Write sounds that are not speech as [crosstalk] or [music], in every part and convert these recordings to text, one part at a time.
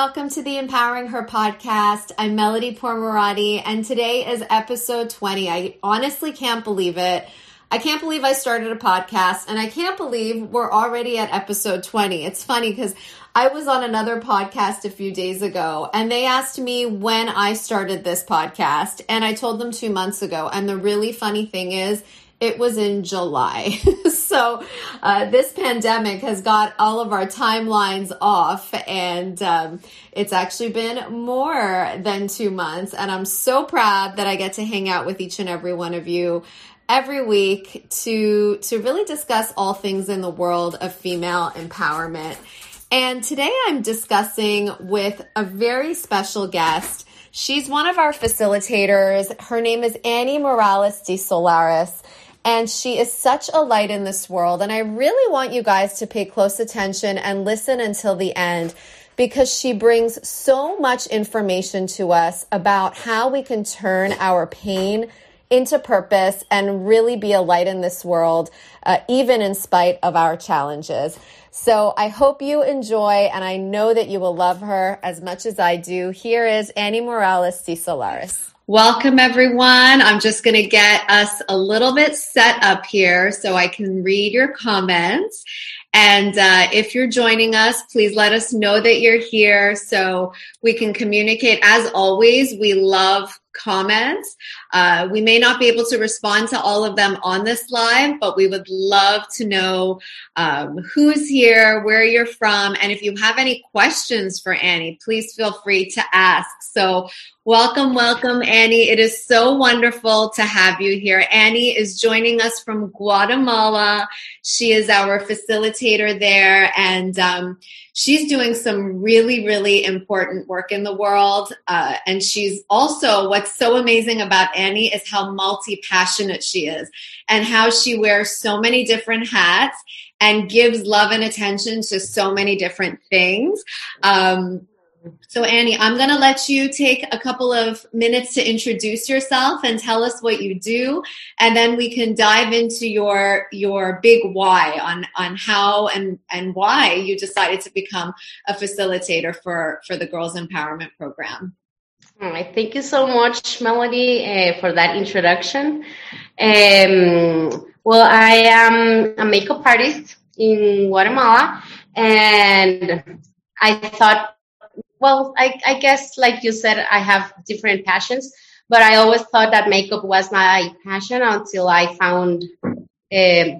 welcome to the Empowering Her podcast. I'm Melody Pourmoradi, and today is episode 20. I honestly can't believe it. I can't believe I started a podcast, and I can't believe we're already at episode 20. It's funny because I was on another podcast a few days ago, and they asked me when I started this podcast, and I told them two months ago. And the really funny thing is, it was in July. [laughs] so uh, this pandemic has got all of our timelines off, and um, it's actually been more than two months. And I'm so proud that I get to hang out with each and every one of you every week to to really discuss all things in the world of female empowerment. And today I'm discussing with a very special guest. She's one of our facilitators. Her name is Annie Morales de Solares. And she is such a light in this world. And I really want you guys to pay close attention and listen until the end because she brings so much information to us about how we can turn our pain into purpose and really be a light in this world, uh, even in spite of our challenges. So I hope you enjoy, and I know that you will love her as much as I do. Here is Annie Morales de Solares. Welcome, everyone. I'm just going to get us a little bit set up here so I can read your comments. And uh, if you're joining us, please let us know that you're here so we can communicate. As always, we love comments. Uh, we may not be able to respond to all of them on this live, but we would love to know um, who's here, where you're from, and if you have any questions for Annie, please feel free to ask. So, welcome, welcome, Annie. It is so wonderful to have you here. Annie is joining us from Guatemala. She is our facilitator there, and um, she's doing some really, really important work in the world. Uh, and she's also, what's so amazing about Annie is how multi passionate she is and how she wears so many different hats and gives love and attention to so many different things. Um, so, Annie, I'm going to let you take a couple of minutes to introduce yourself and tell us what you do, and then we can dive into your your big why on on how and and why you decided to become a facilitator for for the Girls Empowerment Program. Right, thank you so much, Melody, uh, for that introduction. Um, well, I am a makeup artist in Guatemala, and I thought well, I, I guess, like you said, I have different passions, but I always thought that makeup was my passion until I found uh,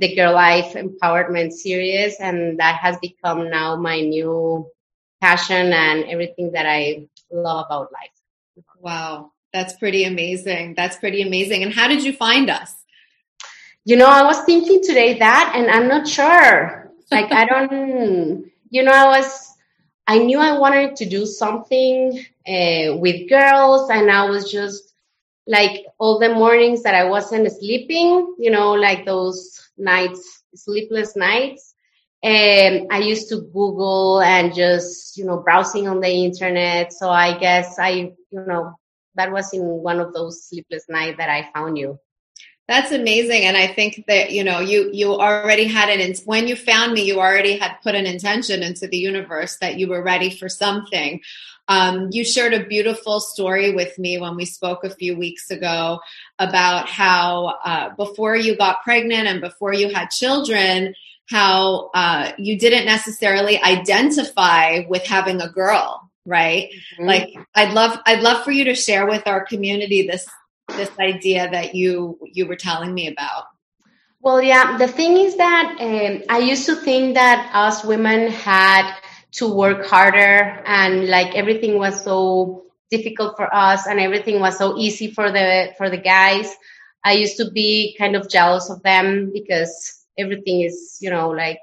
the Girl Life Empowerment series, and that has become now my new passion and everything that I love about life. Wow, that's pretty amazing. That's pretty amazing. And how did you find us? You know, I was thinking today that, and I'm not sure. Like, I don't, [laughs] you know, I was I knew I wanted to do something uh, with girls, and I was just like all the mornings that I wasn't sleeping, you know, like those nights, sleepless nights. And I used to Google and just, you know, browsing on the internet. So I guess I, you know, that was in one of those sleepless nights that I found you. That's amazing. And I think that, you know, you, you already had an, when you found me, you already had put an intention into the universe that you were ready for something. Um, you shared a beautiful story with me when we spoke a few weeks ago about how uh, before you got pregnant and before you had children, how uh, you didn't necessarily identify with having a girl right mm-hmm. like i'd love i'd love for you to share with our community this this idea that you you were telling me about? Well, yeah, the thing is that um, I used to think that us women had to work harder and like everything was so difficult for us and everything was so easy for the for the guys. I used to be kind of jealous of them because everything is, you know, like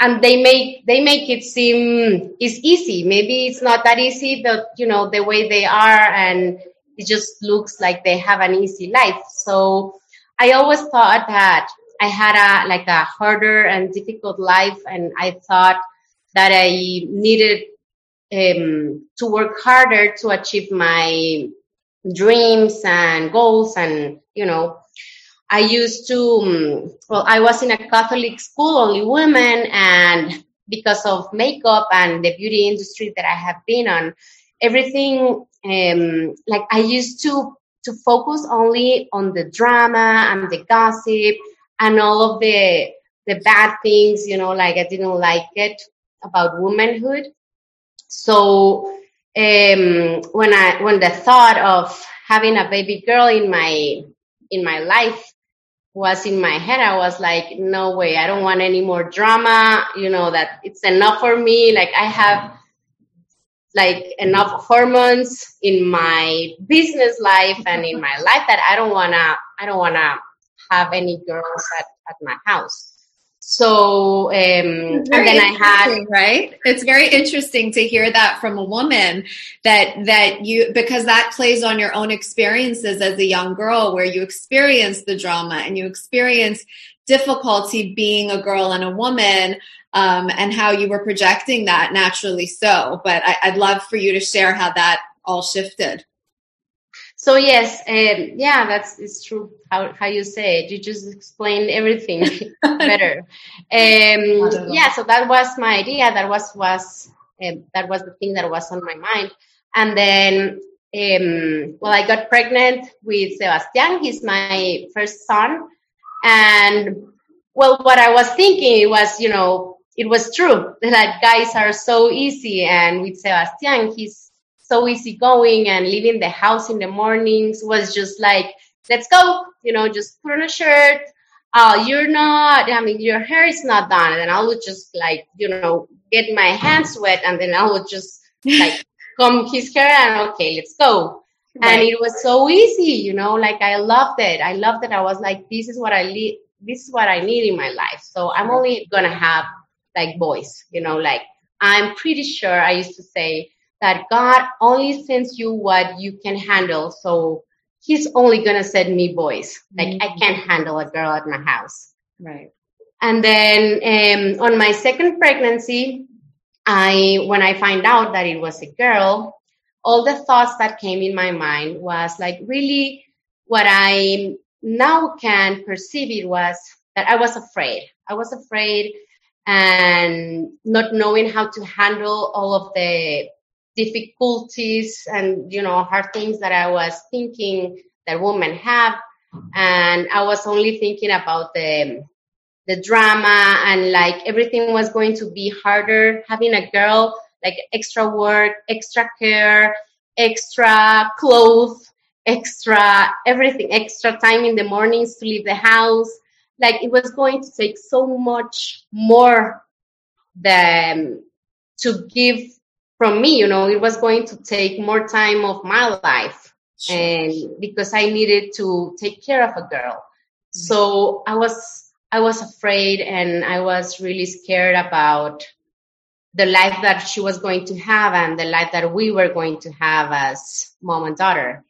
and they make they make it seem is easy. Maybe it's not that easy, but you know, the way they are and it just looks like they have an easy life. So I always thought that I had a like a harder and difficult life, and I thought that I needed um, to work harder to achieve my dreams and goals. And you know, I used to um, well, I was in a Catholic school, only women, and because of makeup and the beauty industry that I have been on, everything um, like I used to to focus only on the drama and the gossip and all of the the bad things, you know, like I didn't like it about womanhood. So um, when I when the thought of having a baby girl in my in my life was in my head, I was like, no way, I don't want any more drama. You know that it's enough for me. Like I have like enough hormones in my business life and in my life that I don't wanna I don't wanna have any girls at, at my house. So, um, and then I had right. It's very interesting to hear that from a woman that that you because that plays on your own experiences as a young girl, where you experience the drama and you experience difficulty being a girl and a woman, um, and how you were projecting that naturally. So, but I, I'd love for you to share how that all shifted. So yes, um, yeah, that's it's true. How how you say it, you just explained everything [laughs] better. Um, yeah, so that was my idea. That was was um, that was the thing that was on my mind. And then, um, well, I got pregnant with Sebastian. He's my first son, and well, what I was thinking was, you know, it was true that guys are so easy, and with Sebastian, he's so easygoing and leaving the house in the mornings was just like, let's go, you know, just put on a shirt. Oh, you're not, I mean, your hair is not done. And I would just like, you know, get my hands wet and then I would just like [laughs] comb his hair and okay, let's go. Right. And it was so easy, you know, like I loved it. I loved it. I was like, this is what I need. This is what I need in my life. So I'm only going to have like boys, you know, like I'm pretty sure I used to say, that God only sends you what you can handle. So he's only going to send me boys. Like mm-hmm. I can't handle a girl at my house. Right. And then um, on my second pregnancy, I when I find out that it was a girl, all the thoughts that came in my mind was like really what I now can perceive it was that I was afraid. I was afraid and not knowing how to handle all of the difficulties and you know hard things that I was thinking that women have, and I was only thinking about the the drama and like everything was going to be harder. Having a girl like extra work extra care extra clothes extra everything extra time in the mornings to leave the house. Like it was going to take so much more than to give from me, you know, it was going to take more time of my life sure. and because I needed to take care of a girl. Mm-hmm. So I was I was afraid and I was really scared about the life that she was going to have and the life that we were going to have as mom and daughter.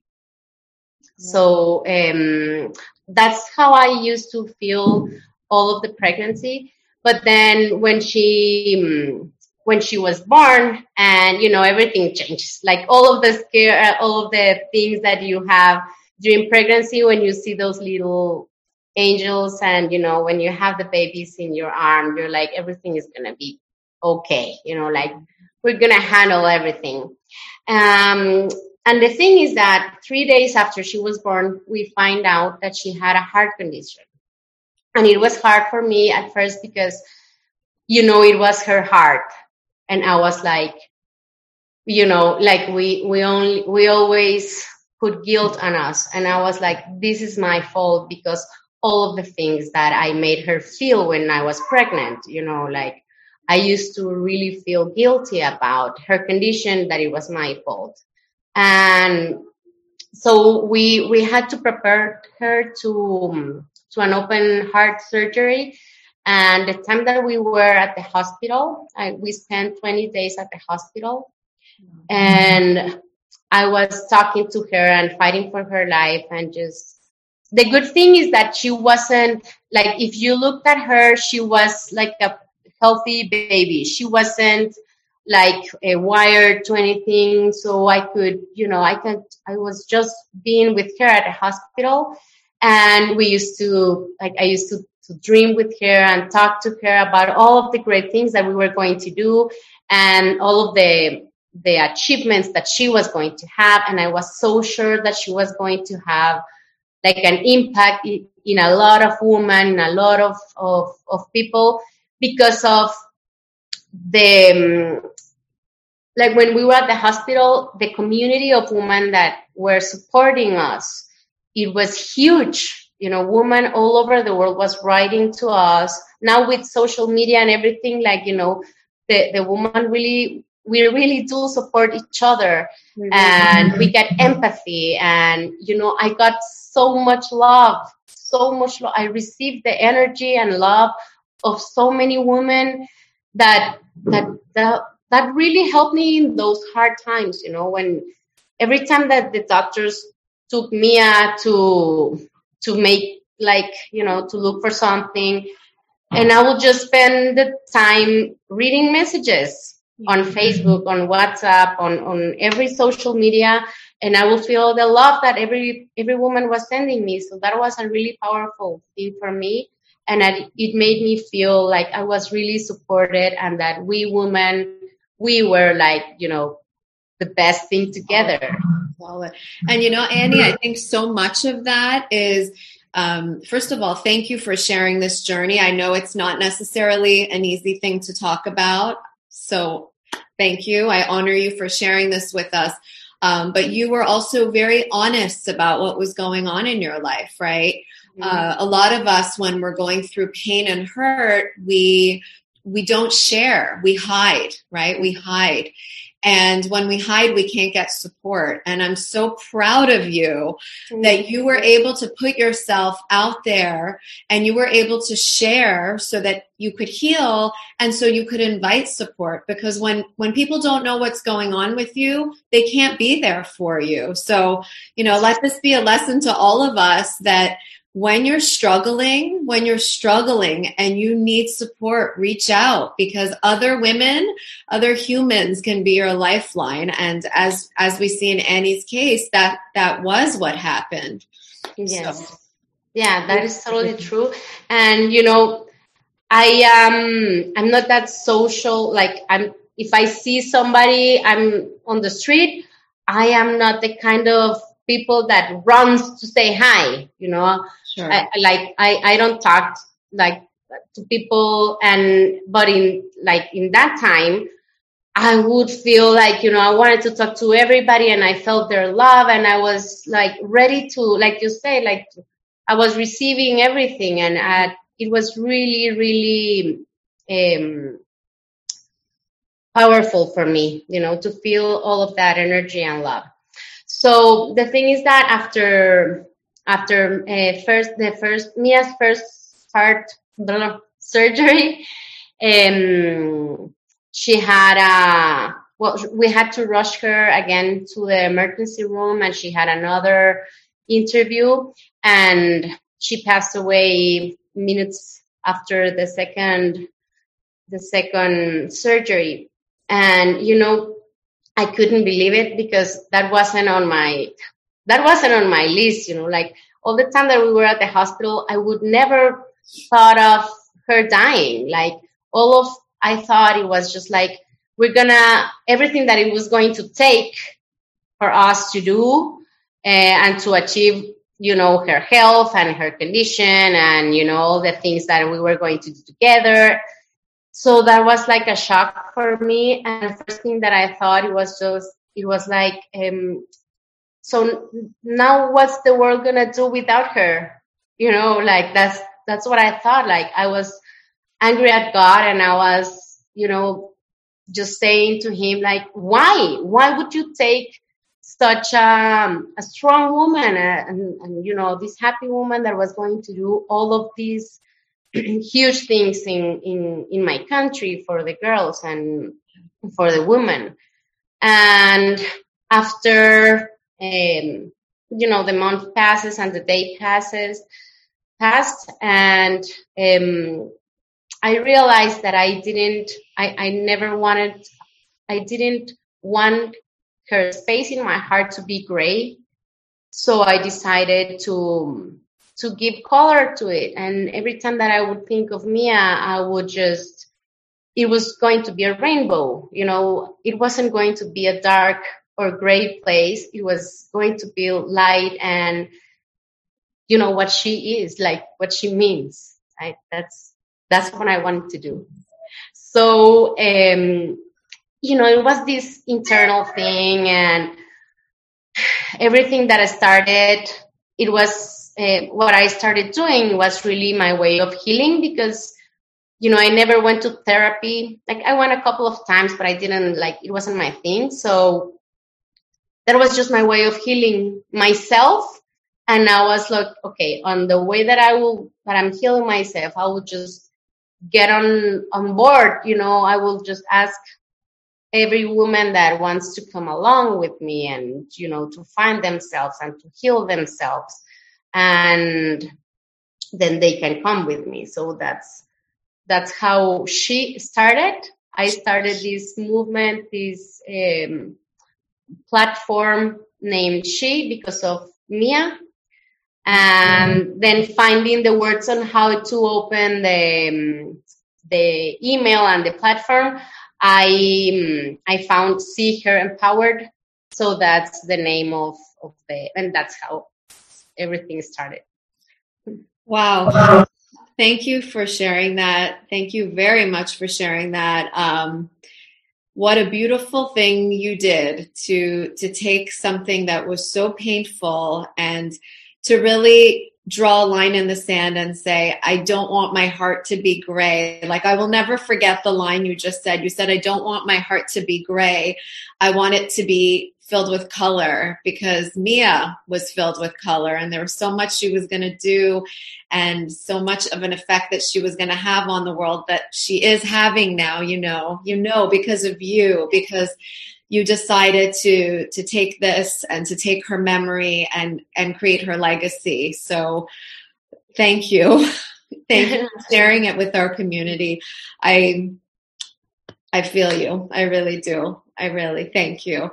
So um, that's how I used to feel all of the pregnancy. But then when she um, when she was born and you know everything changes. Like all of the scare uh, all of the things that you have during pregnancy when you see those little angels and you know when you have the babies in your arm you're like everything is to be okay you know like we're to handle everything. Um and the thing is that 3 days after she was born we find out that she had a heart condition. And it was hard for me at first because you know it was her heart and I was like, you know, like we we only we always put guilt on us, and I was like, this is my fault because all of the things that I made her feel when I was pregnant, you know, like I used to really feel guilty about her condition that it was my fault. And so we we had to prepare her to to an open heart surgery and the time that we were at the hospital, I, we spent 20 days at the hospital. And I was talking to her and fighting for her life and just the good thing is that she wasn't like if you looked at her she was like a healthy baby. She wasn't like a wired to anything. So i could you know i could i was just being with her at the hospital. And we used to like i used to to dream with her and talk to her about all of the great things that we were going to do and all of the the achievements that she was going to have. And i was so sure that she was going to have like an impact in, a lot of women in a lot of of, of people because of the um, like when we were at the hospital the community of women that were supporting us it was huge you know women all over the world was writing to us. Now with social media and everything like you know the the woman really we really do support each other. Mm-hmm. and we get empathy. And you know i got so much love so much love i received the energy and love of so many women that that that, that really helped me in those hard times you know when every time that the doctors took mia to to make like you know to look for something and i would just spend the time reading messages on Facebook, on WhatsApp, on, on every social media, and I will feel the love that every every woman was sending me. So that was a really powerful thing for me, and it made me feel like I was really supported, and that we women we were like you know the best thing together. And you know, Annie, I think so much of that is. Um, first of all, thank you for sharing this journey. I know it's not necessarily an easy thing to talk about. So thank you. I honor you for sharing this with us. Um, but you were also very honest about what was going on in your life, right? Mm-hmm. Uh, a lot of us, when we're going through pain and hurt, we we don't share. We hide, right? We hide. And when we hide, we can't get support. And I'm so proud of you that you were able to put yourself out there and you were able to share so that you could heal and so you could invite support. Because when when people don't know what's going on with you they can't be there for you. So you know let this be a lesson to all of us that when you're struggling, when you're struggling and you need support, reach out because other women, other humans can be your lifeline. And as, as we see in Annie's case, that, that was what happened. Yes. So. Yeah, that is totally true. And, you know, I um I'm not that social. Like I'm if I see somebody I'm on the street, I am not the kind of people that runs to say hi, you know. Sure. I, like I, I don't talk like to people and but in like in that time I would feel like you know I wanted to talk to everybody and I felt their love and I was like ready to like you say like I was receiving everything and I, it was really really um, powerful for me you know to feel all of that energy and love so the thing is that after after uh, first the first Mia's first heart surgery, [laughs] um, she had a well, we had to rush her again to the emergency room, and she had another interview, and she passed away minutes after the second the second surgery. And you know, I couldn't believe it because that wasn't on my that wasn't on my list, you know, like all the time that we were at the hospital, I would never thought of her dying. Like all of, I thought it was just like, we're gonna, everything that it was going to take for us to do uh, and to achieve, you know, her health and her condition and, you know, all the things that we were going to do together. So that was like a shock for me. And first thing that I thought it was just, it was like, um, so now what's the world gonna do without her? You know like that's that's what i thought. Like i was angry at god and i was you know just saying to him like why? Why would you take such a, a strong woman uh, and, and you know this happy woman that was going to do all of these [clears throat] huge things in, in in my country for the girls and for the women and after um, you know, the month passes and the day passes, passed, and um, I realized that I didn't, I, I never wanted, I didn't want her space in my heart to be gray. So I decided to to give color to it. And every time that I would think of Mia, I would just, it was going to be a rainbow. You know, it wasn't going to be a dark or gray place. It was going to be light and, you know, what she is, like what she means. That's, that's what I wanted to do. So, um, you know, it was this internal thing and [sighs] everything that I started, it was uh, what I started doing was really my way of healing because, you know, I never went to therapy. Like I went a couple of times, but I didn't like, it wasn't my thing. So that was just my way of healing myself. And I was like, okay, on the way that I will, that I'm healing myself, I will just get on, on board. You know, I will just ask every woman that wants to come along with me and you know to find themselves and to heal themselves and then they can come with me. So that's that's how she started. I started this movement this um, platform named she because of mia. And then finding the words on how to open the um, the email and the platform I I found See Her Empowered. So that's the name of, of the and that's how everything started. Wow. Thank you for sharing that. Thank you very much for sharing that. Um, what a beautiful thing you did to to take something that was so painful and to really draw a line in the sand and say, I don't want my heart to be gray. Like, I will never forget the line you just said. You said, I don't want my heart to be gray. I want it to be filled with color because Mia was filled with color and there was so much she was going to do and so much of an effect that she was going to have on the world that she is having now, you know, you know, because of you, because you decided to to take this and to take her memory and and create her legacy. So thank you. [laughs] Thank you for [laughs] sharing it with our community. I i feel you. I really do. I really thank you.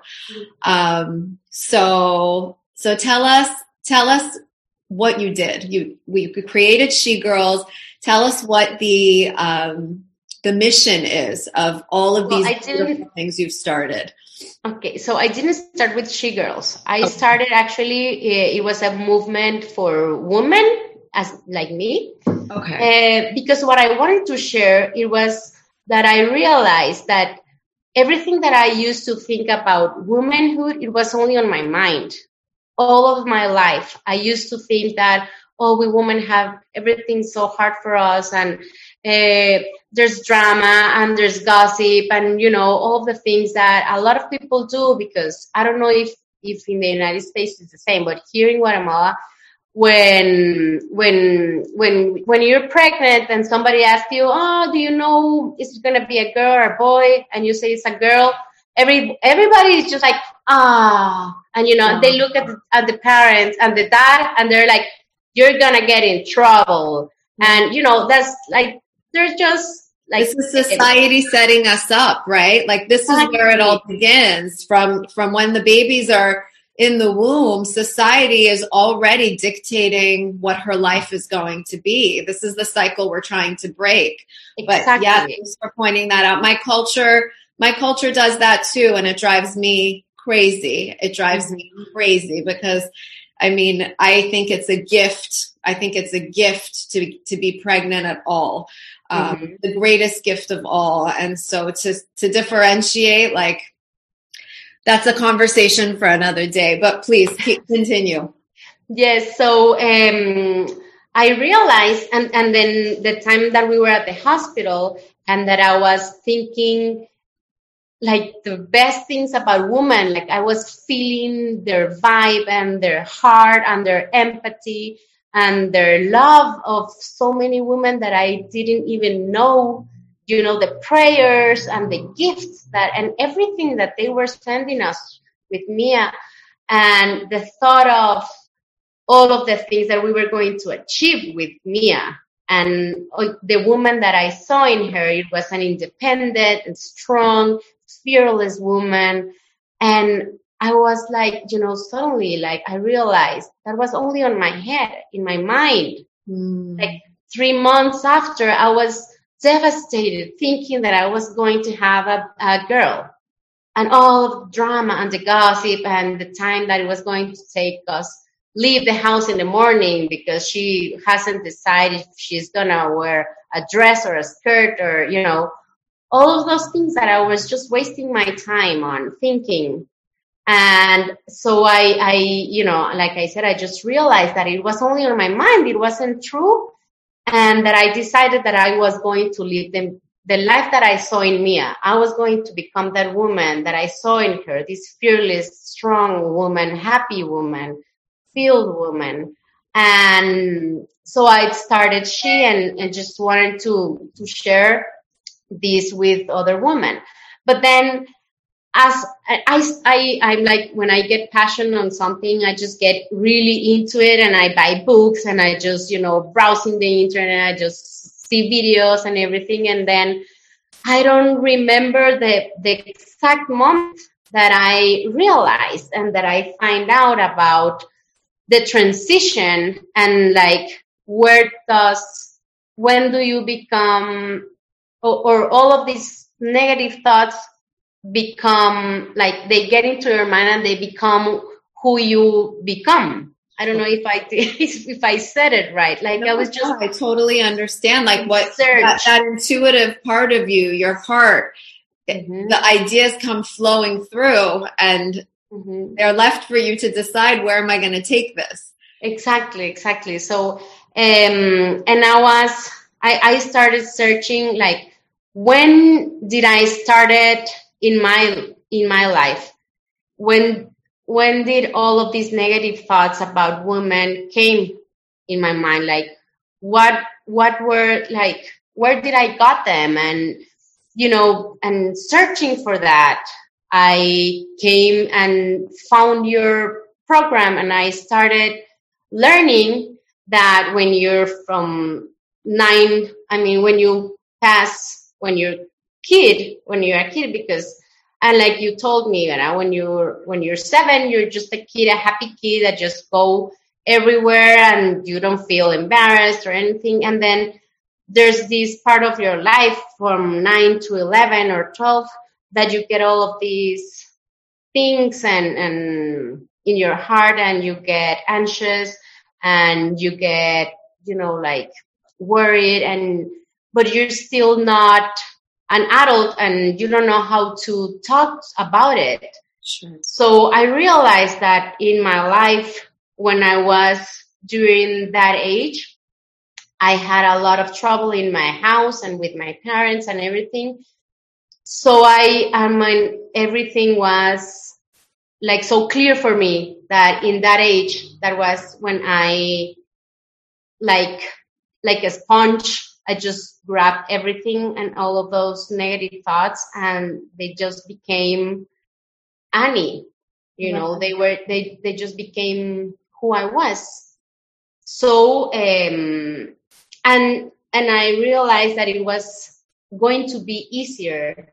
Um so so tell us tell us what you did. You we created she girls. Tell us what the um the mission is of all of well, these things you've started Okay, so I didn't start with She Girls. I okay. started actually, eh, it was a movement for women as like me. Okay. Uh, because what I wanted to share, it was that I realized that everything that I used to think about womanhood, it was only on my mind. All of my life, I used to think that, oh, we women have everything so hard for us and uh, there's drama and there's gossip and you know all the things that a lot of people do because I don't know if if in the United States it's the same, but here in Guatemala, when when when when you're pregnant and somebody asks you, oh, do you know it's gonna be a girl or a boy, and you say it's a girl, every everybody is just like ah, and you know they look at the, at the parents and the dad and they're like, you're gonna get in trouble, and you know that's like there's just like this is society setting us up, right? Like this is where it all begins from from when the babies are in the womb, society is already dictating what her life is going to be. This is the cycle we're trying to break. Exactly. But yeah, thanks for pointing that out. My culture, my culture does that too, and it drives me crazy. It drives mm-hmm. me crazy because I mean, I think it's a gift. I think it's a gift to to be pregnant at all um, mm-hmm. the greatest gift of all. And so to to differentiate, like that's a conversation for another day. But please [laughs] keep, continue. Yes. So um, I realized, and and then the time that we were at the hospital, and that I was thinking like the best things about women like i was feeling their vibe and their heart and their empathy and their love of so many women that I didn't even know, you know, the prayers and the gifts that and everything that they were sending us with Mia and the thought of all of the things that we were going to achieve with Mia. And uh, the woman that I saw in her, it was an independent and strong, fearless woman. And I was like, you know, suddenly like I realized that was only on my head, in my mind. Mm. Like three months after, I was devastated thinking that I was going to have a, a girl and all the drama and the gossip and the time that it was going to take us leave the house in the morning because she hasn't decided if she's gonna wear a dress or a skirt or you know all of those things that I was just wasting my time on thinking. And so I, I, you know, like I said, I just realized that it was only on my mind. It wasn't true. And that I decided that I was going to live the, the life that I saw in Mia. I was going to become that woman that I saw in her, this fearless, strong woman, happy woman, filled woman. And so I started she and, and just wanted to, to share this with other women. But then as I, I, I'm like, when I get passionate on something, I just get really into it and I buy books and I just, you know, browsing the internet, I just see videos and everything. And then I don't remember the, the exact moment that I realized and that I find out about the transition and like where does, when do you become or, or all of these negative thoughts become like they get into your mind and they become who you become. I don't know if I [laughs] if I said it right. Like no, I was just no, I totally understand like what that, that, intuitive part of you, your heart, mm-hmm. the ideas come flowing through and mm-hmm. they're left for you to decide where am I going to take this. Exactly, exactly. So um and I was I, I started searching like when did I started in my in my life? When when did all of these negative thoughts about women came in my mind? Like what what were like where did I got them? And you know, and searching for that, I came and found your program and I started learning that when you're from nine, I mean, when you pass, when you're kid, when you're a kid, because, and like you told me, that when you're, when you're seven, you're just a kid, a happy kid that just go everywhere and you don't feel embarrassed or anything. And then there's this part of your life from nine to 11 or 12 that you get all of these things and, and in your heart and you get anxious and you get, you know, like worried and but you're still not an adult and you don't know how to talk about it. Sure. So I realized that in my life when I was during that age, I had a lot of trouble in my house and with my parents and everything. So I, I mean, everything was like so clear for me that in that age, that was when I like like a sponge. I just grabbed everything and all of those negative thoughts and they just became Annie. You yeah. know, they were, they, they just became who I was. So, um, and, and I realized that it was going to be easier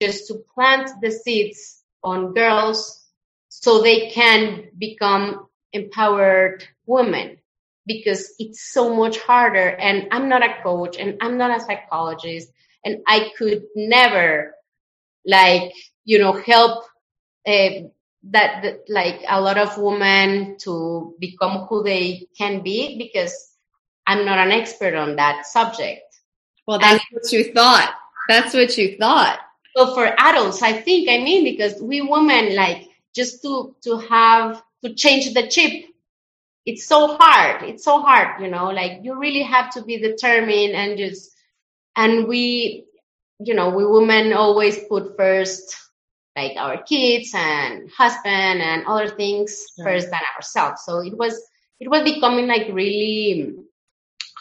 just to plant the seeds on girls so they can become empowered women because it's so much harder and I'm not a coach and I'm not a psychologist and I could never like, you know, help uh, that, that like a lot of women to become who they can be because I'm not an expert on that subject. Well, that's and, what you thought. That's what you thought. So for adults, I think, I mean, because we women like just to, to have, to change the chip it's so hard. It's so hard, you know, like you really have to be determined and just, and we, you know, we women always put first like our kids and husband and other things yeah. first than ourselves. So it was, it was becoming like really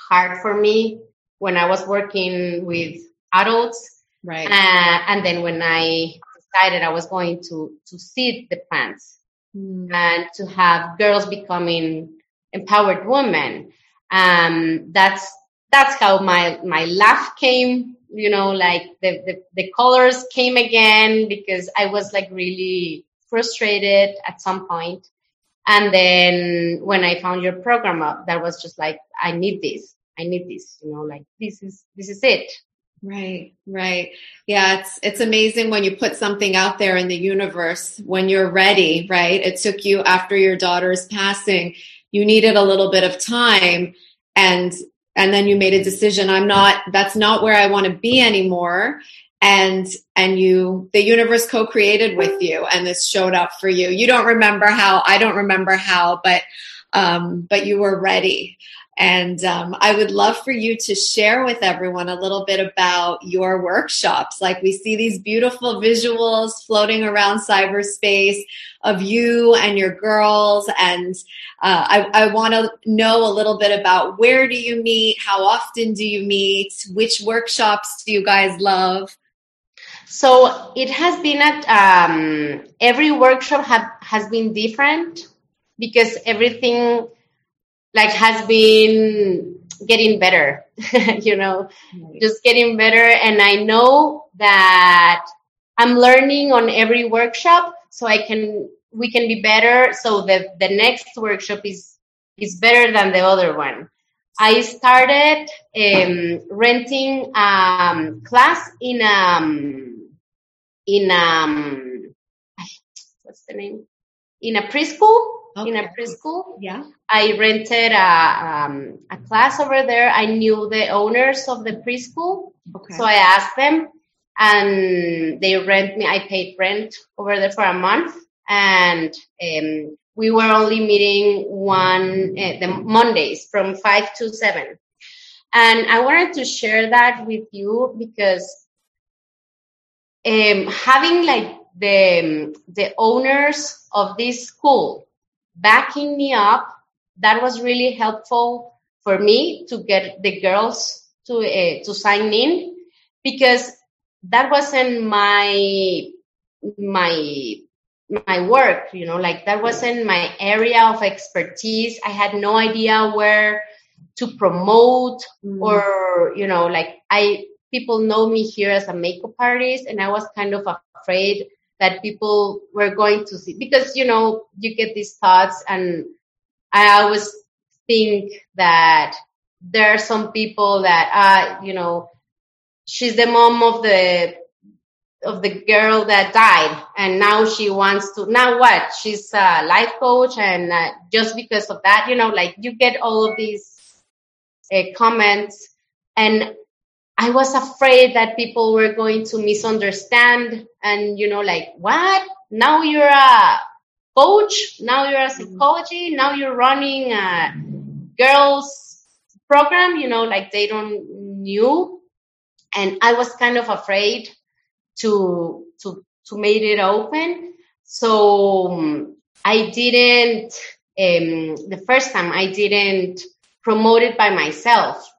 hard for me when I was working with adults. Right. Uh, and then when I decided I was going to, to seed the plants mm. and to have girls becoming empowered woman. Um, that's that's how my my laugh came. You know, like the, the the colors came again because I was like really frustrated at some point. And then when I found your program up, that was just like, I need this. I need this, you know, like this is, this is it. Right, right. Yeah, it's it's amazing when you put something out there in the universe when you're ready, right? It took you after your daughter's passing, you needed a little bit of time and and then you made a decision I'm not that's not where I want to be anymore and and you the universe co-created with you and this showed up for you. You don't remember how, I don't remember how, but um but you were ready. And um, I would love for you to share with everyone a little bit about your workshops. Like we see these beautiful visuals floating around cyberspace of you and your girls. And uh, I, I want to know a little bit about where do you meet? How often do you meet? Which workshops do you guys love? So it has been at um, every workshop have, has been different because everything like has been getting better, [laughs] you know, right. just getting better. And I know that I'm learning on every workshop so I can, we can be better. So the, the next workshop is, is better than the other one. I started um, renting um, class in um in um what's the name in a preschool okay. in a preschool. Yeah. I rented a, um, a class over there. I knew the owners of the preschool. Okay. So I asked them and they rent me. I paid rent over there for a month and, um, we were only meeting one, uh, the Mondays from five to seven. And I wanted to share that with you because um, having like the the owners of this school backing me up. That was really helpful for me to get the girls to uh, to sign in because that wasn't my my my work you know like that wasn't my area of expertise i had no idea where to promote mm. or you know like i people know me here as a makeup artist and i was kind of afraid that people were going to see because you know you get these thoughts and i always think that there are some people that uh you know she's the mom of the of the girl that died and now she wants to now what she's a life coach and uh, just because of that you know like you get all of these uh, comments and I was afraid that people were going to misunderstand and, you know, like, what? Now you're a coach. Now you're a psychology. Now you're running a girls program, you know, like they don't knew. And I was kind of afraid to, to, to make it open. So um, I didn't, um, the first time I didn't promote it by myself.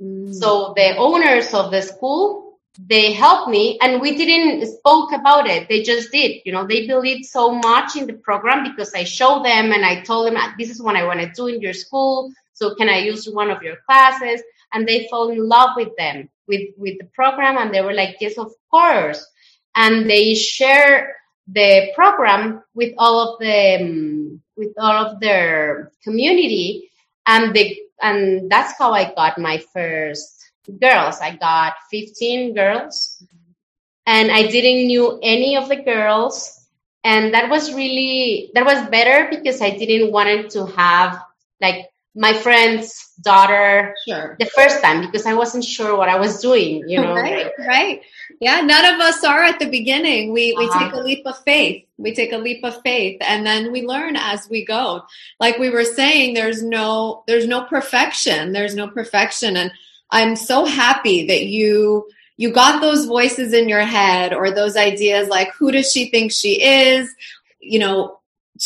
Mm. So the owners of the school, they helped me and we didn't spoke about it. They just did, you know, they believed so much in the program because I showed them and I told them, ah, this is what I want to do in your school. So can I use one of your classes? And they fall in love with them, with, with the program. And they were like, yes, of course. And they share the program with all of the, um, with all of their community and the and that's how I got my first girls. I got 15 girls and I didn't knew any of the girls. And that was really, that was better because I didn't want to have like my friend's daughter sure. the first time because I wasn't sure what I was doing, you know. [laughs] Right, right. Yeah, none of us are at the beginning. We we uh-huh. take a leap of faith. We take a leap of faith and then we learn as we go. Like we were saying there's no there's no perfection. There's no perfection and I'm so happy that you you got those voices in your head or those ideas like who does she think she is? You know,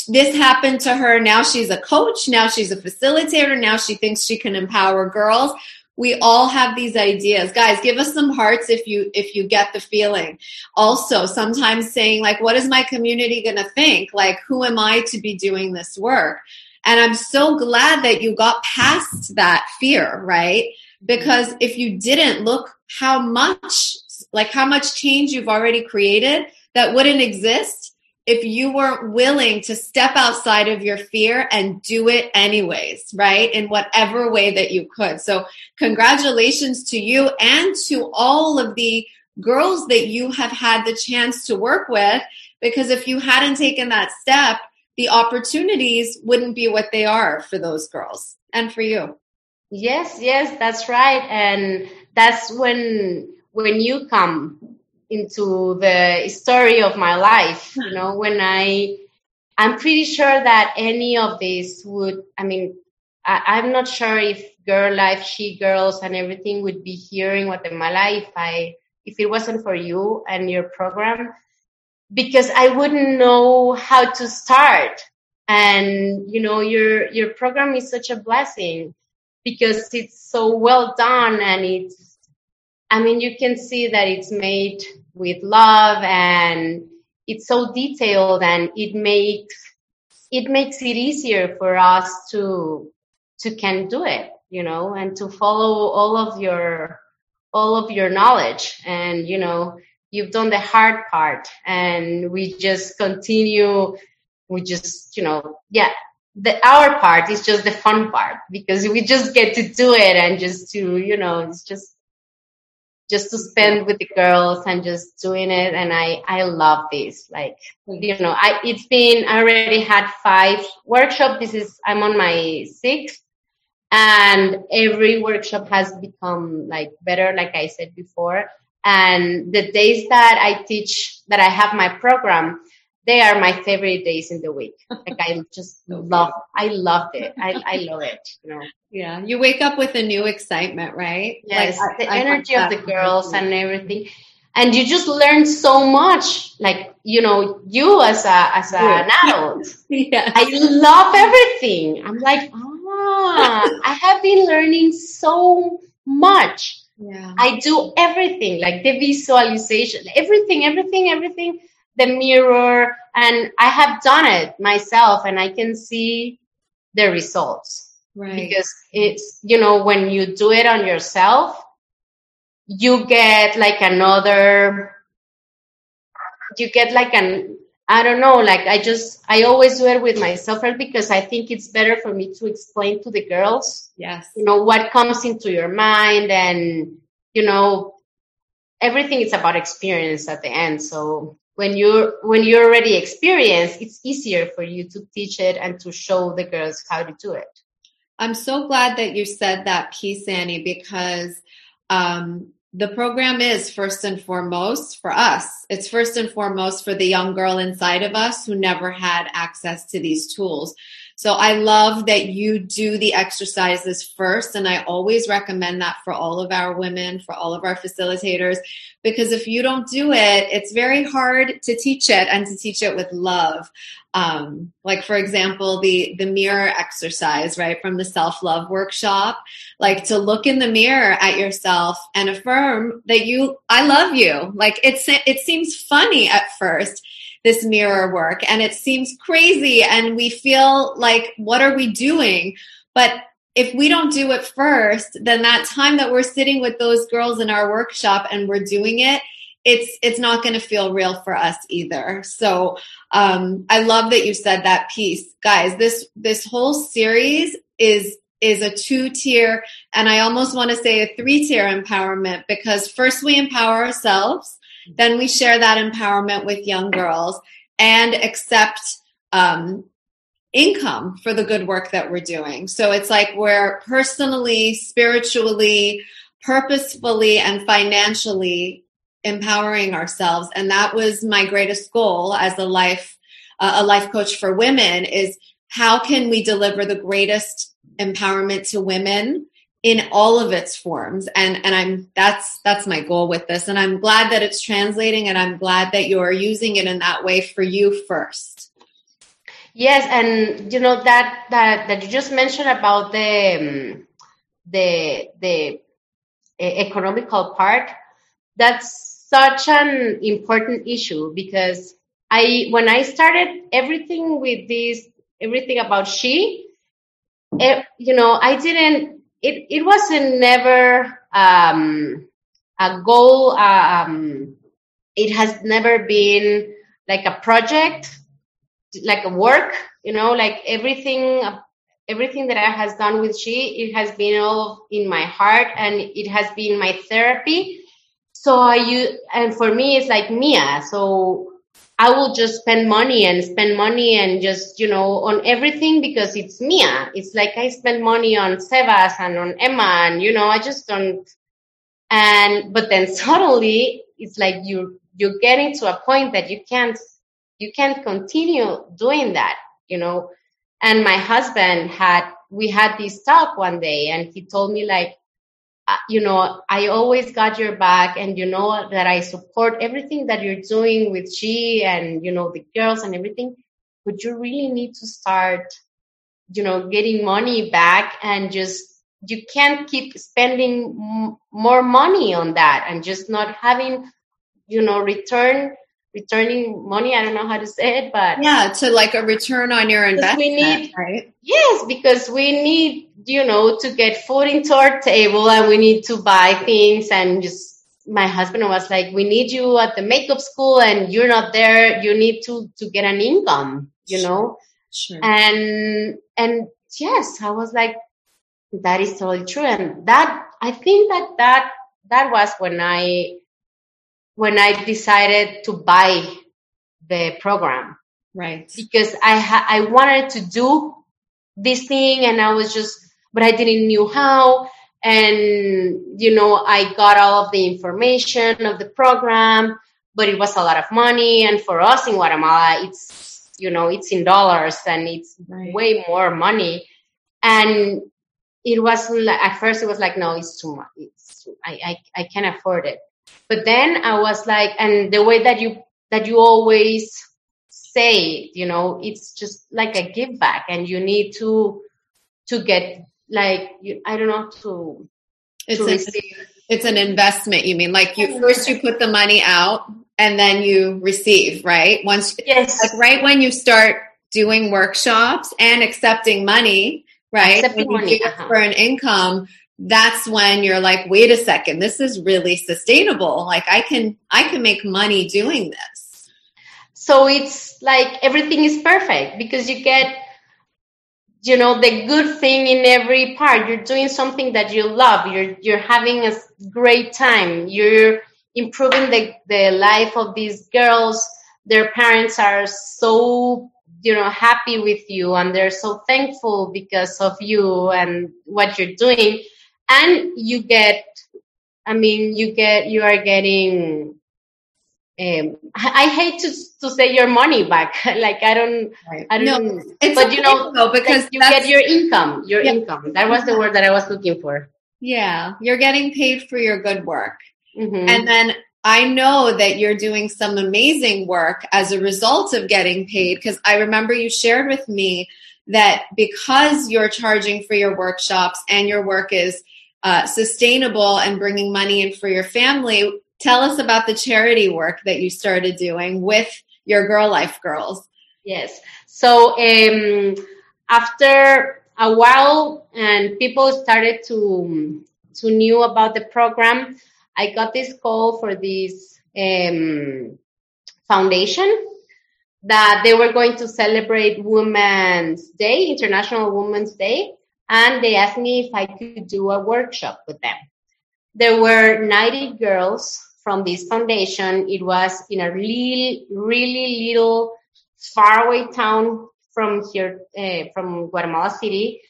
this happened to her. Now she's a coach. Now she's a facilitator. Now she thinks she can empower girls. We all have these ideas. Guys, give us some hearts if you if you get the feeling. Also, sometimes saying like what is my community going to think? Like who am I to be doing this work? And I'm so glad that you got past that fear, right? Because if you didn't look how much like how much change you've already created that wouldn't exist if you weren't willing to step outside of your fear and do it anyways, right? In whatever way that you could. So congratulations to you and to all of the girls that you have had the chance to work with. Because if you hadn't taken that step, the opportunities wouldn't be what they are for those girls and for you. Yes, yes, that's right. And that's when when you come into the story of my life, you know, hmm. when I I'm pretty sure that any of this would I mean I, am not sure if girl life, she girls and everything would be here in Guatemala if I if it wasn't for you and your program because I wouldn't know how to start. And you know, your your program is such a blessing because it's so well done and it's I mean, you can see that it's made with love and it's so detailed and it makes it makes it easier for us to to can do it, you know, and to follow all of your all of your knowledge. And you know you've done the hard part and we just continue we just you know yeah the our part is just the fun part because we just get to do it and just to you know it's just just to spend with the girls and just doing it. And i i love this. Like you. know i it's been i already had five workshops. This is i'm on my sixth. And every workshop has become like better like i said before. And the days that i teach that i have my program they are my favorite days in the week. [laughs] Like i just love i loved it. I, I love it you know. Yeah you wake up with a new excitement right? Yes like, the I, energy I of the girls and everything. And you just learn so much like you know you as a as a, an adult. [laughs] Yeah. i love everything. I'm like oh [laughs] I have been learning so much. Yeah. I do everything, like the visualization, everything, everything, everything, the mirror, and I have done it myself and I can see the results. Right. Because it's, you know, when you do it on yourself, you get like another, you get like an, I don't know, like I just, I always do it with myself because I think it's better for me to explain to the girls, yes, you know, what comes into your mind and, you know, everything is about experience at the end. So when you're, when you're already experienced, it's easier for you to teach it and to show the girls how to do it. I'm so glad that you said that piece, Annie, because, um, the program is first and foremost for us. It's first and foremost for the young girl inside of us who never had access to these tools. So I love that you do the exercises first. And I always recommend that for all of our women, for all of our facilitators, because if you don't do it, it's very hard to teach it and to teach it with love. Um, like for example, the, the mirror exercise, right? From the self-love workshop, like to look in the mirror at yourself and affirm that you, I love you. Like it's, it seems funny at first this mirror work. And it seems crazy and we feel like what are we doing? But if we don't do it first then that time that we're sitting with those girls in our workshop and we're doing it it's it's not going to feel real for us either. So um, i love that you said that piece. Guys this this whole series is is a two tier and i almost want to say a three tier empowerment because first we empower ourselves then we share that empowerment with young girls and accept um, income for the good work that we're doing. So it's like we're personally, spiritually, purposefully, and financially empowering ourselves. And that was my greatest goal as a life uh, a life coach for women is how can we deliver the greatest empowerment to women in all of its forms. And and i'm that's that's my goal with this. And i'm glad that it's translating and i'm glad that you're using it in that way for you first. Yes. And you know that that that you just mentioned about the um, the the economical part that's such an important issue because i when i started everything with this everything about she you know i didn't it it wasn't never um, a goal. Um, it has never been like a project like a work, you know, like everything, everything that I has done with she, it has been all in my heart and it has been my therapy. So I use, and for me, it's like Mia. So I will just spend money and spend money and just, you know, on everything because it's Mia. It's like I spend money on Sebas and on Emma and, you know, I just don't, and, but then [laughs] suddenly it's like you, you're getting to a point that you can't you can't continue doing that, you know. And my husband had, we had this talk one day and he told me like, Uh, you know, I always got your back and you know that I support everything that you're doing with she and, you know, the girls and everything, but you really need to start, you know, getting money back and just, you can't keep spending m- more money on that and just not having, you know, return returning money. I don't know how to say it, but yeah, to like a return on your investment. We need, right? Yes, because we need, you know, to get food into our table and we need to buy things and just my husband was like, we need you at the makeup school and you're not there. You need to, to get an income, you sure. know? Sure. And, and yes, I was like, that is totally true. And that, I think that that, that was when I when I decided to buy the program. Right. Because I ha- I wanted to do this thing and I was just, but I didn't knew how. And, you know, I got all of the information of the program, but it was a lot of money. And for us in Guatemala, it's, you know, it's in dollars and it's right. way more money. And it was like, at first it was like, no, it's too much. It's, too, I, I, I can't afford it. But then I was like, and the way that you, that you always say, you know, it's just like a give back and you need to, to get like, you, I don't know, to, it's to a, receive. It's an investment. You mean like you first you put the money out and then you receive, right? Once, yes. like right when you start doing workshops and accepting money, right? Accepting money, uh-huh. for an income, that's when you're like wait a second this is really sustainable. Like i can i can make money doing this. So it's like everything is perfect because you get you know the good thing in every part. You're doing something that you love. You're you're having a great time. You're improving the the life of these girls. Their parents are so you know happy with you and they're so thankful because of you and what you're doing and you get i mean you get you are getting um, I, I hate to to say your money back. [laughs] like I don't, right. I don't. No, it's but you know, though, because like you get your income, your Yeah. income. That was the word that I was looking for. yeah you're getting paid for your good work Mhm. and then I know that you're doing some amazing work as a result of getting paid because I remember you shared with me that because you're charging for your workshops and your work is uh, sustainable and bringing money in for your family, tell us about the charity work that you started doing with your Girl Life Girls. Yes. So um, after a while, and people started to to knew about the program, I got this call for this um, foundation that they were going to celebrate Women's Day, International Women's Day, and they asked me if I could do a workshop with them. There were 90 girls from this foundation. It was in a really, really little faraway town from here, uh, from Guatemala City.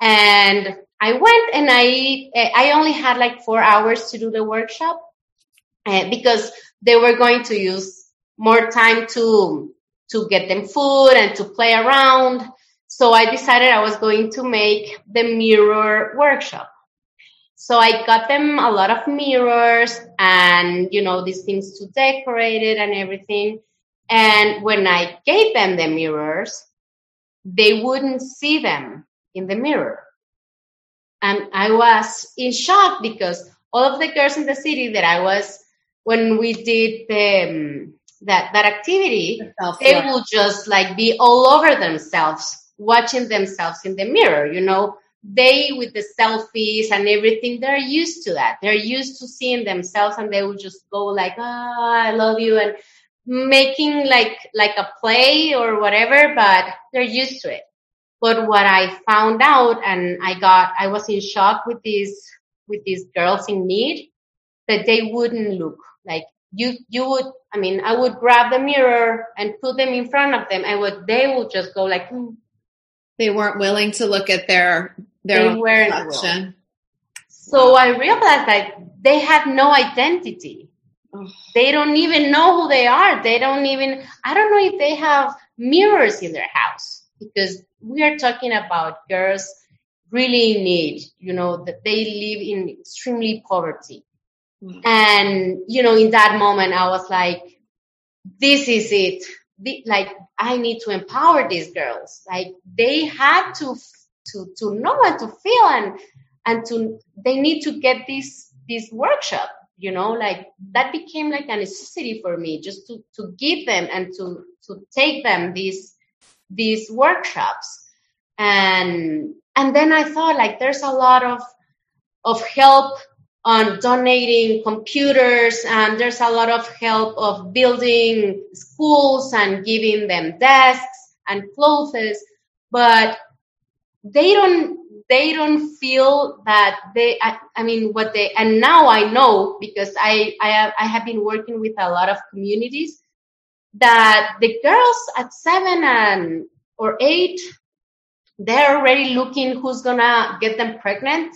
And I went and I, uh, I only had like four hours to do the workshop uh, because they were going to use more time to, to get them food and to play around. So I decided I was going to make the mirror workshop. So I got them a lot of mirrors and, you know, these things to decorate it and everything. And when I gave them the mirrors, they wouldn't see them in the mirror. And I was in shock because all of the girls in the city that I was, when we did the, um, that, that activity, they will just like be all over themselves, watching themselves in the mirror, you know, they with the selfies and everything, they're used to that. They're used to seeing themselves and they will just go like, ah, I love you. And, making like like a play or whatever, but they're used to it. But what I found out and I got I was in shock with these with these girls in need that they wouldn't look like you you would I mean I would grab the mirror and put them in front of them and what they would just go like hmm. they weren't willing to look at their their they weren't reflection. So I realized that they have no identity. They don't even know who they are. They don't even, I don't know if they have mirrors in their house because we are talking about girls really in need, you know, that they live in extremely poverty. Mm. And, you know, in that moment, I was like, this is it. Like, I need to empower these girls. Like, they had to, to, to know and to feel and, and to, they need to get this, this workshop you know like that became like a necessity for me just to to give them and to to take them these these workshops and and then i thought like there's a lot of of help on donating computers and there's a lot of help of building schools and giving them desks and clothes but they don't they don't feel that they I, I, mean what they and now i know because i I have, I have been working with a lot of communities that the girls at seven and or eight they're already looking who's gonna get them pregnant.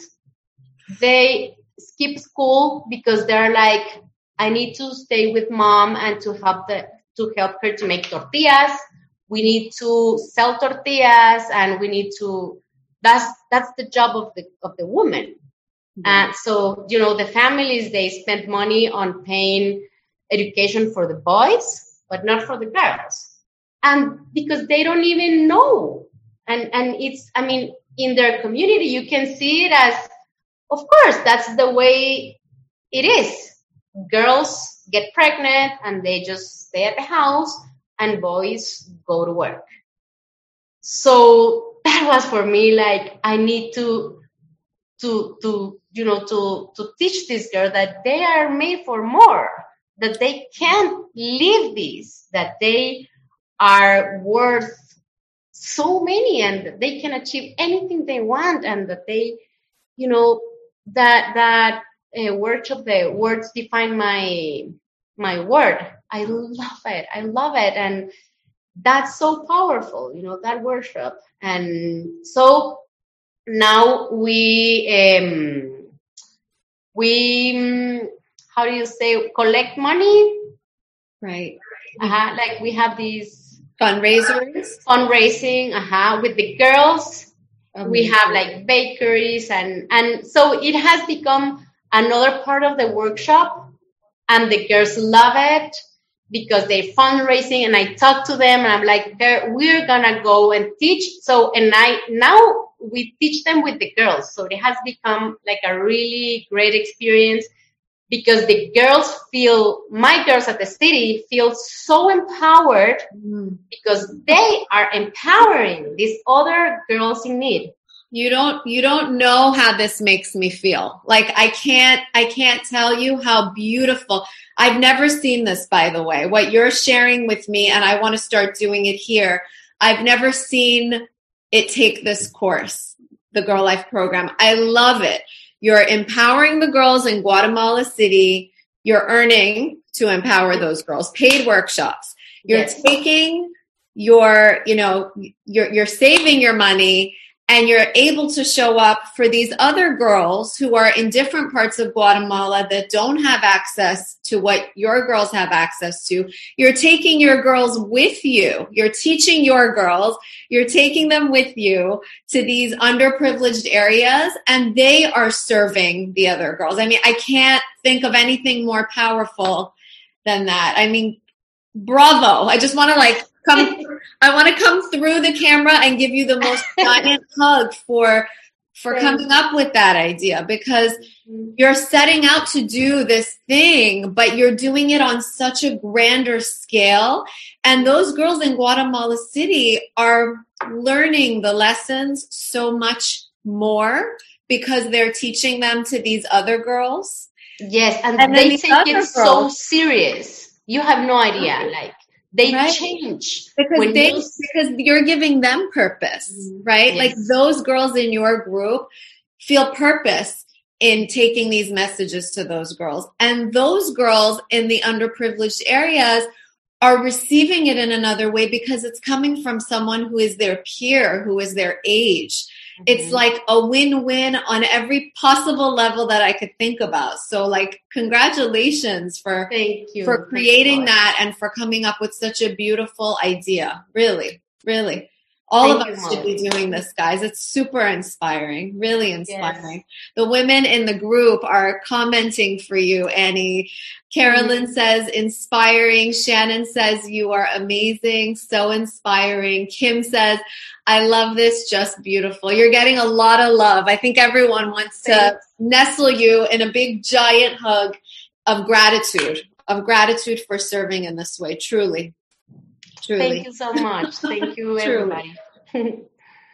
They skip school because they're like i need to stay with mom and to help the to help her to make tortillas. We need to sell tortillas and we need to that's that's the job of the of the woman. And so you know the families they spend money on paying education for the boys but not for the girls. And because they don't even know. And and it's i mean in their community you can see it as of course that's the way it is. Girls get pregnant and they just stay at the house and boys go to work. So [laughs] that was for me like I need to to to you know to to teach this girl that they are made for more that they can't live this that they are worth so many and they can achieve anything they want and that they you know that that uh, workshop the words define my my word i love it i love it and that's so powerful, you know, that workshop. And so now we, um, we, how do you say, collect money? Right. Uh-huh. Like we have these fundraisers, fundraising, uh-huh, with the girls. Amazing. We have like bakeries and, and so it has become another part of the workshop and the girls love it because they're fundraising and I talk to them and I'm like, we're gonna go and teach. So, and I, now we teach them with the girls. So it has become like a really great experience because the girls feel, my girls at the city feel so empowered mm. because they are empowering these other girls in need. You don't you don't know how this makes me feel. Like i can't i can't tell you how beautiful. I've never seen this by the way. What you're sharing with me and i want to start doing it here i've never seen it take this course the girl life program. I love it you're empowering the girls in guatemala city. You're earning to empower those girls. Paid workshops. You're yes. taking your you know you're you're saving your money and you're able to show up for these other girls who are in different parts of Guatemala that don't have access to what your girls have access to. You're taking your girls with you. You're teaching your girls. You're taking them with you to these underprivileged areas and they are serving the other girls. I mean, I can't think of anything more powerful than that. I mean, bravo. I just want to like come I want to come through the camera and give you the most [laughs] giant hug for for coming up with that idea because mm-hmm. you're setting out to do this thing, but you're doing it on such a grander scale. And those girls in Guatemala City are learning the lessons so much more because they're teaching them to these other girls. Yes, and, and they take it girls, so serious you have no idea. Like they right. change because they you... because you're giving them purpose, mm-hmm. right? Yes. Like those girls in your group feel purpose in taking these messages to those girls. And those girls in the underprivileged areas are receiving it in another way because it's coming from someone who is their peer, who is their age. Mm-hmm. It's like a win win on every possible level that I could think about. So, like, congratulations for, Thank you. for creating that and for coming up with such a beautiful idea. Really, really. All Thank of us should be doing this, guys. It's super inspiring, really inspiring. Yes. The women in the group are commenting for you, Annie. Carolyn mm-hmm. says, inspiring. Shannon says, you are amazing, so inspiring. Kim says, I love this, just beautiful. You're getting a lot of love. I think everyone wants to nestle you in a big, giant hug of gratitude, of gratitude for serving in this way, truly. Truly. Thank you so much. Thank you, [laughs] everybody.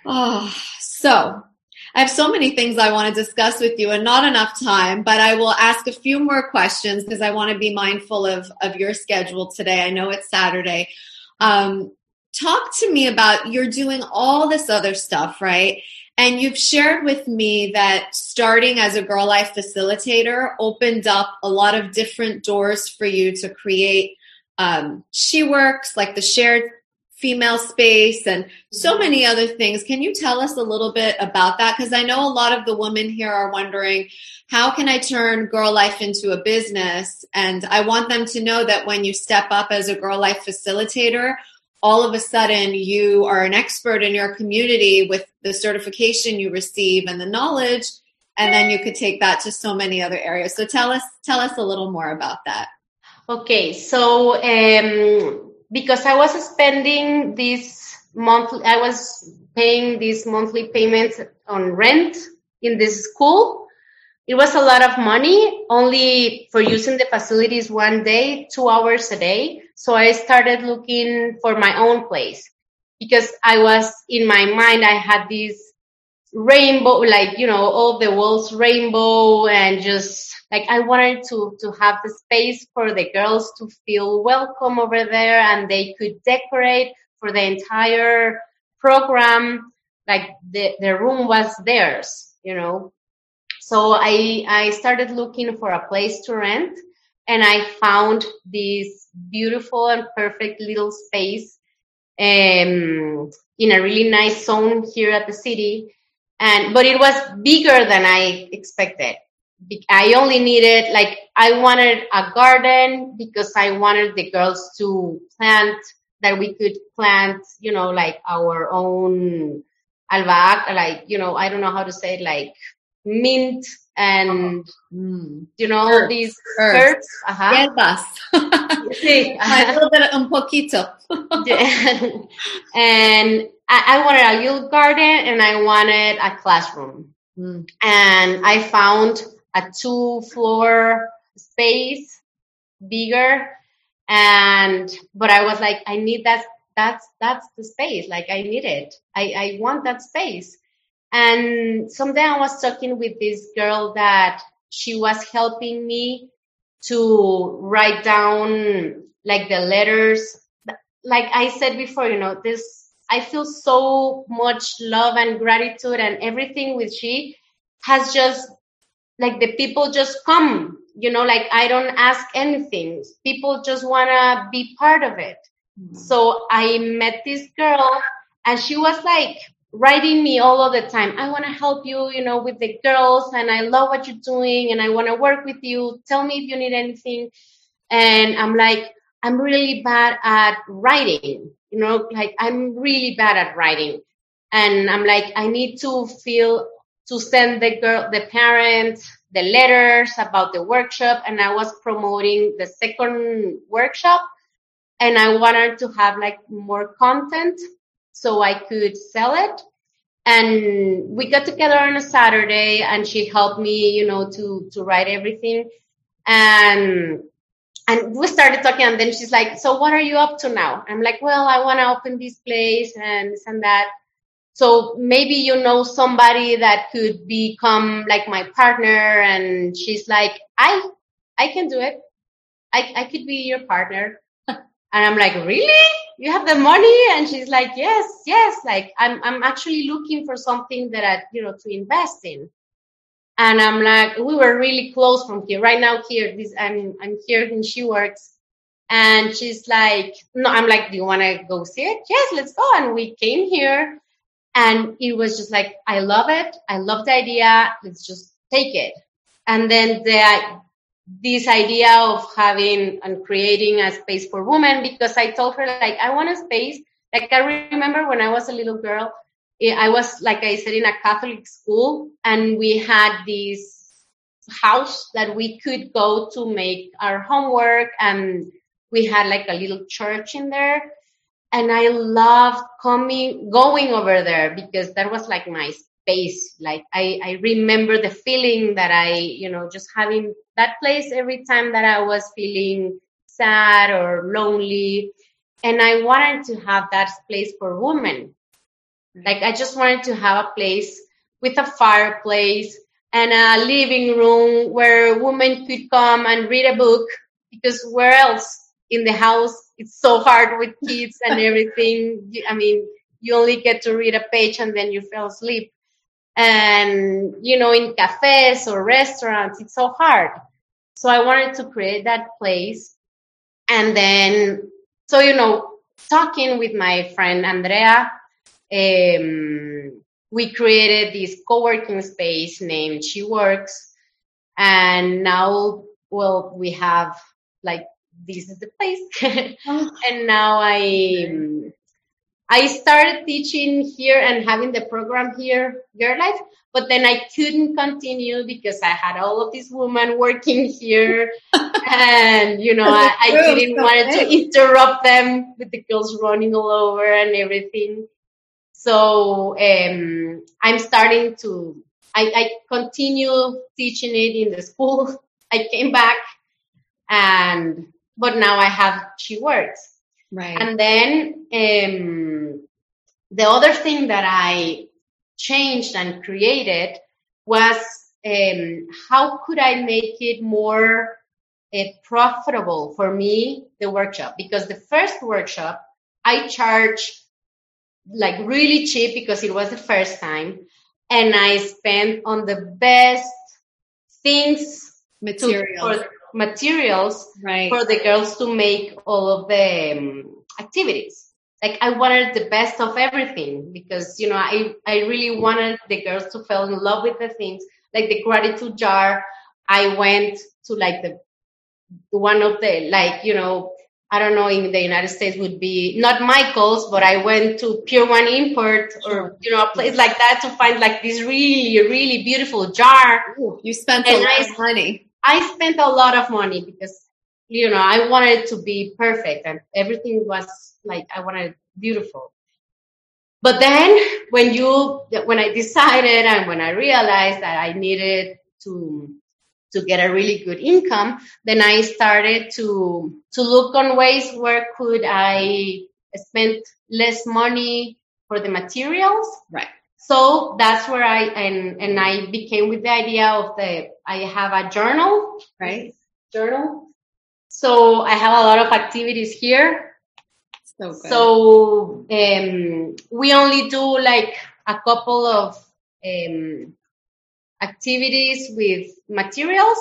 oh, [laughs] so I have so many things I want to discuss with you and not enough time, but I will ask a few more questions because I want to be mindful of, of your schedule today. I know it's Saturday. Um, talk to me about you're doing all this other stuff, right? And you've shared with me that starting as a Girl Life facilitator opened up a lot of different doors for you to create um, She Works, like the shared female space and so mm-hmm. many other things. Can you tell us a little bit about that? Because I know a lot of the women here are wondering, how can I turn Girl Life into a business? And I want them to know that when you step up as a Girl Life facilitator, all of a sudden you are an expert in your community with the certification you receive and the knowledge and then you could take that to so many other areas so tell us tell us a little more about that Okay, so um, because I was spending this monthly, I was paying these monthly payments on rent in this school. It was a lot of money only for using the facilities one day, two hours a day. So I started looking for my own place because I was in my mind, I had this rainbow, like, you know, all the walls rainbow and just like I wanted to to have the space for the girls to feel welcome over there and they could decorate for the entire program. Like the the room was theirs you know? So i i started looking for a place to rent and i found this beautiful and perfect little space um, in a really nice zone here at the city and but it was bigger than i expected I only needed like I wanted a garden because I wanted the girls to plant that we could plant, you know, like our own albahaca, like you know, I don't know how to say it, like mint and mm. you know herbs. these herbs. herbs. Uh-huh. Hierbas. [laughs] sí. [laughs] a little bit un poquito. [laughs] and I, I wanted a little garden and I wanted a classroom. Mm. And I found a two floor space bigger and but i was like i need that that's that's the space like i need it i i want that space and someday i was talking with this girl that she was helping me to write down like the letters like i said before you know this i feel so much love and gratitude and everything with she has just like the people just come you know like i don't ask anything. People just want to be part of it. Mm-hmm. so i met this girl and she was like writing me all of the time. I want to help you you know with the girls and i love what you're doing and i want to work with you. Tell me if you need anything. And i'm like i'm really bad at writing you know like i'm really bad at writing and i'm like i need to feel to send the girl, the parents, the letters about the workshop. And I was promoting the second workshop and I wanted to have like more content so I could sell it. And we got together on a Saturday and she helped me, you know, to, to write everything. And, and we started talking and then she's like, so what are you up to now? I'm like, well, I want to open this place and this and that. So maybe you know somebody that could become like my partner and she's like, I, I can do it. I, I could be your partner. [laughs] and I'm like, really? You have the money? And she's like, yes, yes. Like I'm, I'm actually looking for something that I, you know, to invest in. And I'm like, we were really close from here. Right now here, this, I'm, I'm here and she works. And she's like, no, I'm like, do you want to go see it? Yes, let's go. And we came here and it was just like, I love it. I love the idea. Let's just take it. And then the, this idea of having and creating a space for women, because I told her like, I want a space. Like I remember when I was a little girl, I was, like I said, in a Catholic school and we had this house that we could go to make our homework and we had like a little church in there. And I loved coming, going over there because that was like my space. Like I, I remember the feeling that I, you know, just having that place every time that I was feeling sad or lonely. And I wanted to have that place for women like I just wanted to have a place with a fireplace and a living room where women could come and read a book because where else in the house it's so hard with kids and [laughs] everything. I mean, you only get to read a page and then you fell asleep. And, you know, in cafes or restaurants, it's so hard. So I wanted to create that place. And then, so, you know, talking with my friend Andrea, um, we created this co-working space named She Works, and now, well, we have like this is the place, [laughs] oh. and now I I started teaching here and having the program here, Girl Life, but then I couldn't continue because I had all of these women working here, [laughs] and you know I, I didn't want to interrupt them with the girls running all over and everything. So um, I'm starting to, I, I continue teaching it in the school. [laughs] I came back and, but now I have She Works. Right. And then um, the other thing that I changed and created was um, how could I make it more uh, profitable for me, the workshop? Because the first workshop, I charged like really cheap because it was the first time. And I spent on the best things materials, to, materials right. for the girls to make all of the um, activities. Like I wanted the best of everything because, you know, I, I really wanted the girls to fall in love with the things like the gratitude jar. I went to like the, one of the, like, you know, I don't know in the United States would be not Michael's, but I went to Pier One Import or you know a place like that to find like this really really beautiful jar. Ooh, you spent and a lot I, of money. I spent a lot of money because you know I wanted it to be perfect and everything was like I wanted beautiful. But then when you when I decided and when I realized that I needed to to get a really good income, then I started to to look on ways where could I spend less money for the materials. Right. So that's where I and and I became with the idea of the I have a journal, right? Journal. So I have a lot of activities here. So. So um, we only do like a couple of um, activities with materials,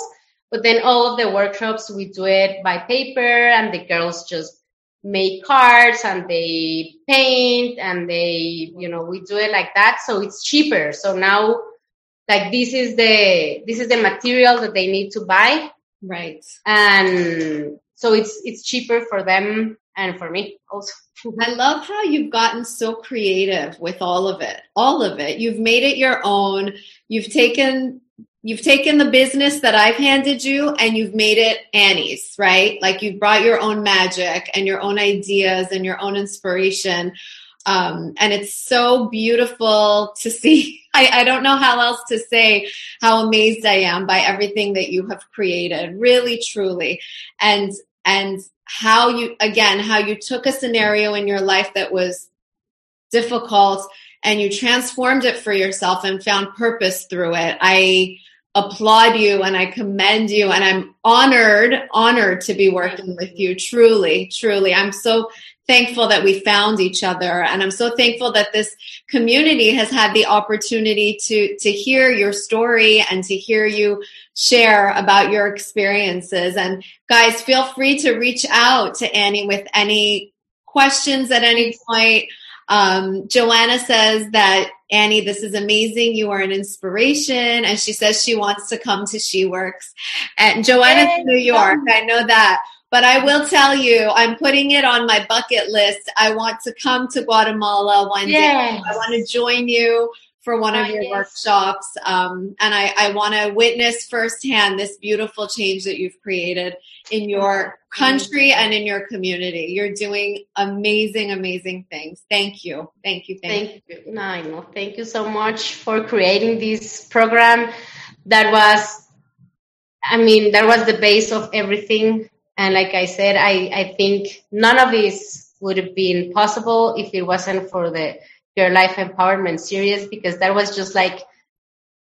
but then all of the workshops we do it by paper and the girls just make cards and they paint and they, you know, we do it like that. So it's cheaper. So now like this is the, this is the material that they need to buy. Right. And so it's, it's cheaper for them and for me also. [laughs] I love how you've gotten so creative with all of it. All of it. You've made it your own. You've taken you've taken the business that I've handed you and you've made it Annie's, right? Like you've brought your own magic and your own ideas and your own inspiration. Um, and it's so beautiful to [laughs] see. I, I don't know how else to say how amazed I am by everything that you have created, really, truly. And, and how you, again, how you took a scenario in your life that was difficult and you transformed it for yourself and found purpose through it. I, applaud you and I commend you and I'm honored, honored to be working with you. Truly, truly. I'm so thankful that we found each other and I'm so thankful that this community has had the opportunity to to hear your story and to hear you share about your experiences and guys feel free to reach out to Annie with any questions at any point um, Joanna says that Annie, this is amazing. You are an inspiration. And she says she wants to come to She Works. And Joanna's in New York. I know that. But I will tell you, I'm putting it on my bucket list. I want to come to Guatemala one yes. day. I want to join you for one of your yes. workshops. Um, and I, I want to witness firsthand this beautiful change that you've created in your country and in your community. You're doing amazing, amazing things. Thank you. Thank you. Thank, thank you. No, Thank you so much for creating this program. That was, I mean, that was the base of everything. And like I said, I, I think none of this would have been possible if it wasn't for the your life empowerment series because that was just like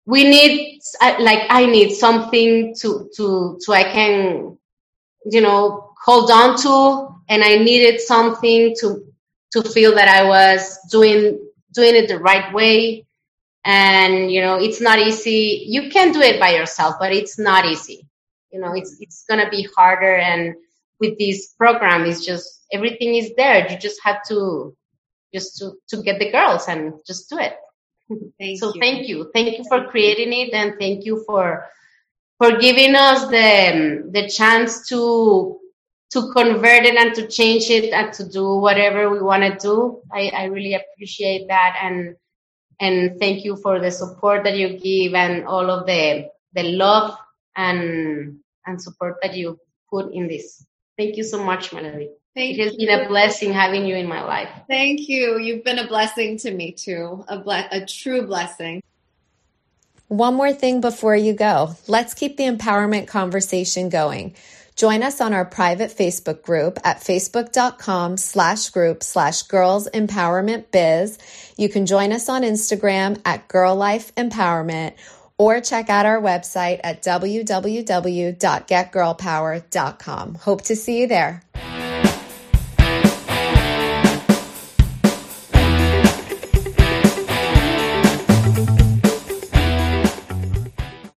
we need like i need something to to to i can you know hold on to. And i needed something to to feel that i was doing doing it the right way. And you know it's not easy. You can do it by yourself but it's not easy you know it's it's to be harder and with this program it's just everything is there you just have to just to, to get the girls and just do it. Thank so you. thank you. Thank you for creating it and thank you for for giving us the the chance to to convert it and to change it and to do whatever we want to do. I, I really appreciate that and and thank you for the support that you give and all of the the love and and support that you put in this. Thank you so much, Melody. Thank it has you. been a blessing having you in my life. Thank you. You've been a blessing to me too. A ble- a true blessing. One more thing before you go. Let's keep the empowerment conversation going. Join us on our private Facebook group at facebook.com slash group slash girls empowerment biz. You can join us on Instagram at girl life empowerment or check out our website at www.getgirlpower.com. Hope to see you there.